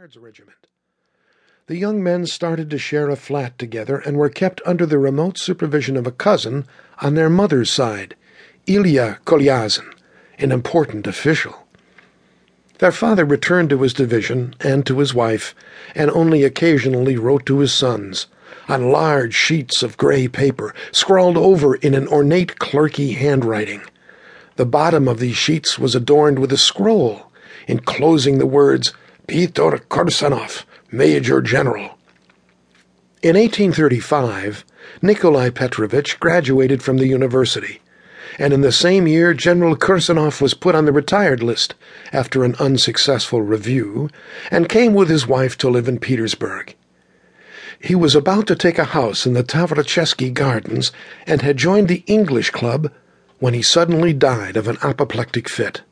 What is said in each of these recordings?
Guards Regiment. The young men started to share a flat together and were kept under the remote supervision of a cousin on their mother's side, Ilya Kolyazin, an important official. Their father returned to his division and to his wife, and only occasionally wrote to his sons on large sheets of gray paper, scrawled over in an ornate clerky handwriting. The bottom of these sheets was adorned with a scroll enclosing the words Peter Kirsanov, Major General. In 1835, Nikolai Petrovich graduated from the university, and in the same year General Kirsanov was put on the retired list after an unsuccessful review and came with his wife to live in Petersburg. He was about to take a house in the Tavrichesky Gardens and had joined the English Club when he suddenly died of an apoplectic fit.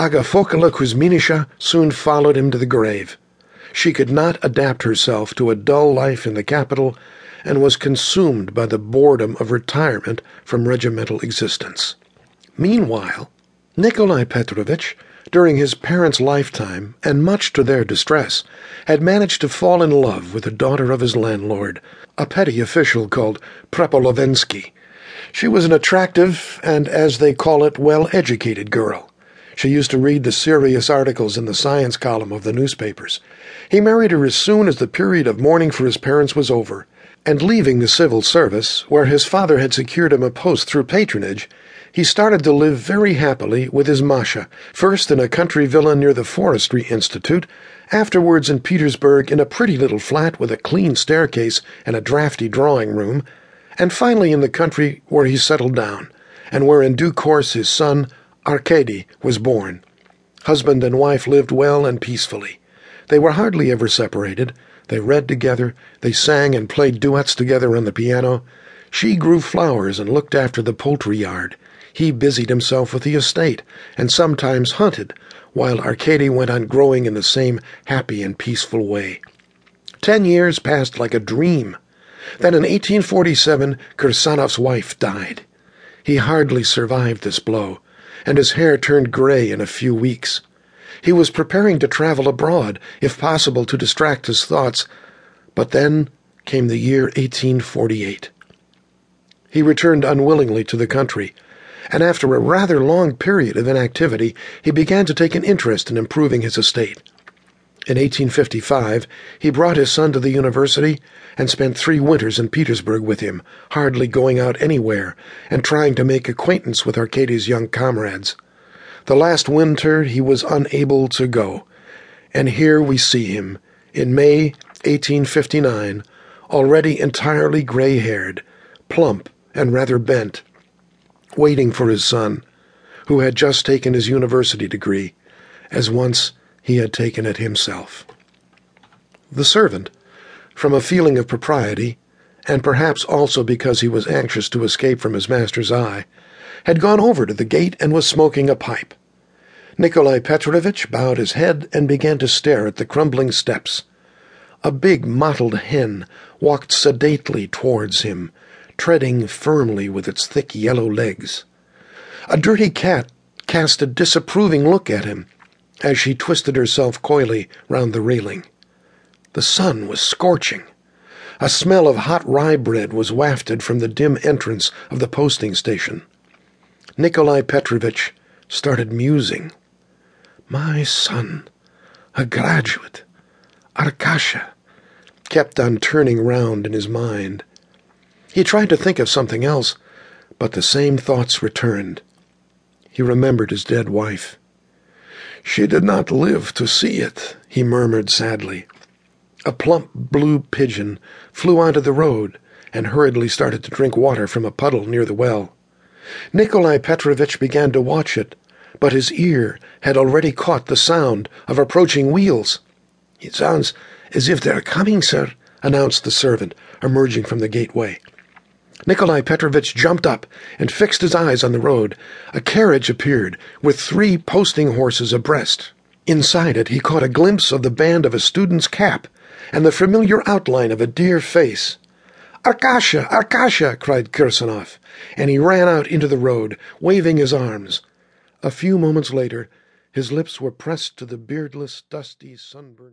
Agafokla Kuzminishna soon followed him to the grave. She could not adapt herself to a dull life in the capital and was consumed by the boredom of retirement from regimental existence. Meanwhile, Nikolai Petrovitch, during his parents' lifetime, and much to their distress, had managed to fall in love with the daughter of his landlord, a petty official called Prepolovensky. She was an attractive and, as they call it, well educated girl. She used to read the serious articles in the science column of the newspapers. He married her as soon as the period of mourning for his parents was over, and leaving the civil service, where his father had secured him a post through patronage, he started to live very happily with his Masha, first in a country villa near the Forestry Institute, afterwards in Petersburg in a pretty little flat with a clean staircase and a drafty drawing room, and finally in the country where he settled down, and where in due course his son, Arkady was born. Husband and wife lived well and peacefully. They were hardly ever separated. They read together, they sang and played duets together on the piano. She grew flowers and looked after the poultry yard. He busied himself with the estate, and sometimes hunted, while Arkady went on growing in the same happy and peaceful way. Ten years passed like a dream. Then in 1847, Kirsanov's wife died. He hardly survived this blow and his hair turned gray in a few weeks. He was preparing to travel abroad, if possible to distract his thoughts, but then came the year 1848. He returned unwillingly to the country, and after a rather long period of inactivity, he began to take an interest in improving his estate. In 1855, he brought his son to the university and spent three winters in Petersburg with him, hardly going out anywhere and trying to make acquaintance with Arkady's young comrades. The last winter he was unable to go, and here we see him, in May 1859, already entirely gray haired, plump, and rather bent, waiting for his son, who had just taken his university degree, as once he had taken it himself. The servant, from a feeling of propriety, and perhaps also because he was anxious to escape from his master's eye, had gone over to the gate and was smoking a pipe. Nikolai Petrovitch bowed his head and began to stare at the crumbling steps. A big mottled hen walked sedately towards him, treading firmly with its thick yellow legs. A dirty cat cast a disapproving look at him as she twisted herself coyly round the railing. The sun was scorching. A smell of hot rye bread was wafted from the dim entrance of the posting station. Nikolai Petrovitch started musing. My son, a graduate, Arkasha, kept on turning round in his mind. He tried to think of something else, but the same thoughts returned. He remembered his dead wife. She did not live to see it, he murmured sadly. A plump blue pigeon flew onto the road and hurriedly started to drink water from a puddle near the well. Nikolai Petrovitch began to watch it, but his ear had already caught the sound of approaching wheels. It sounds as if they're coming, sir, announced the servant, emerging from the gateway. Nikolai Petrovitch jumped up and fixed his eyes on the road. A carriage appeared, with three posting horses abreast. Inside it he caught a glimpse of the band of a student's cap and the familiar outline of a dear face. Arkasha! Arkasha! cried Kirsanov, and he ran out into the road, waving his arms. A few moments later, his lips were pressed to the beardless, dusty, sunburnt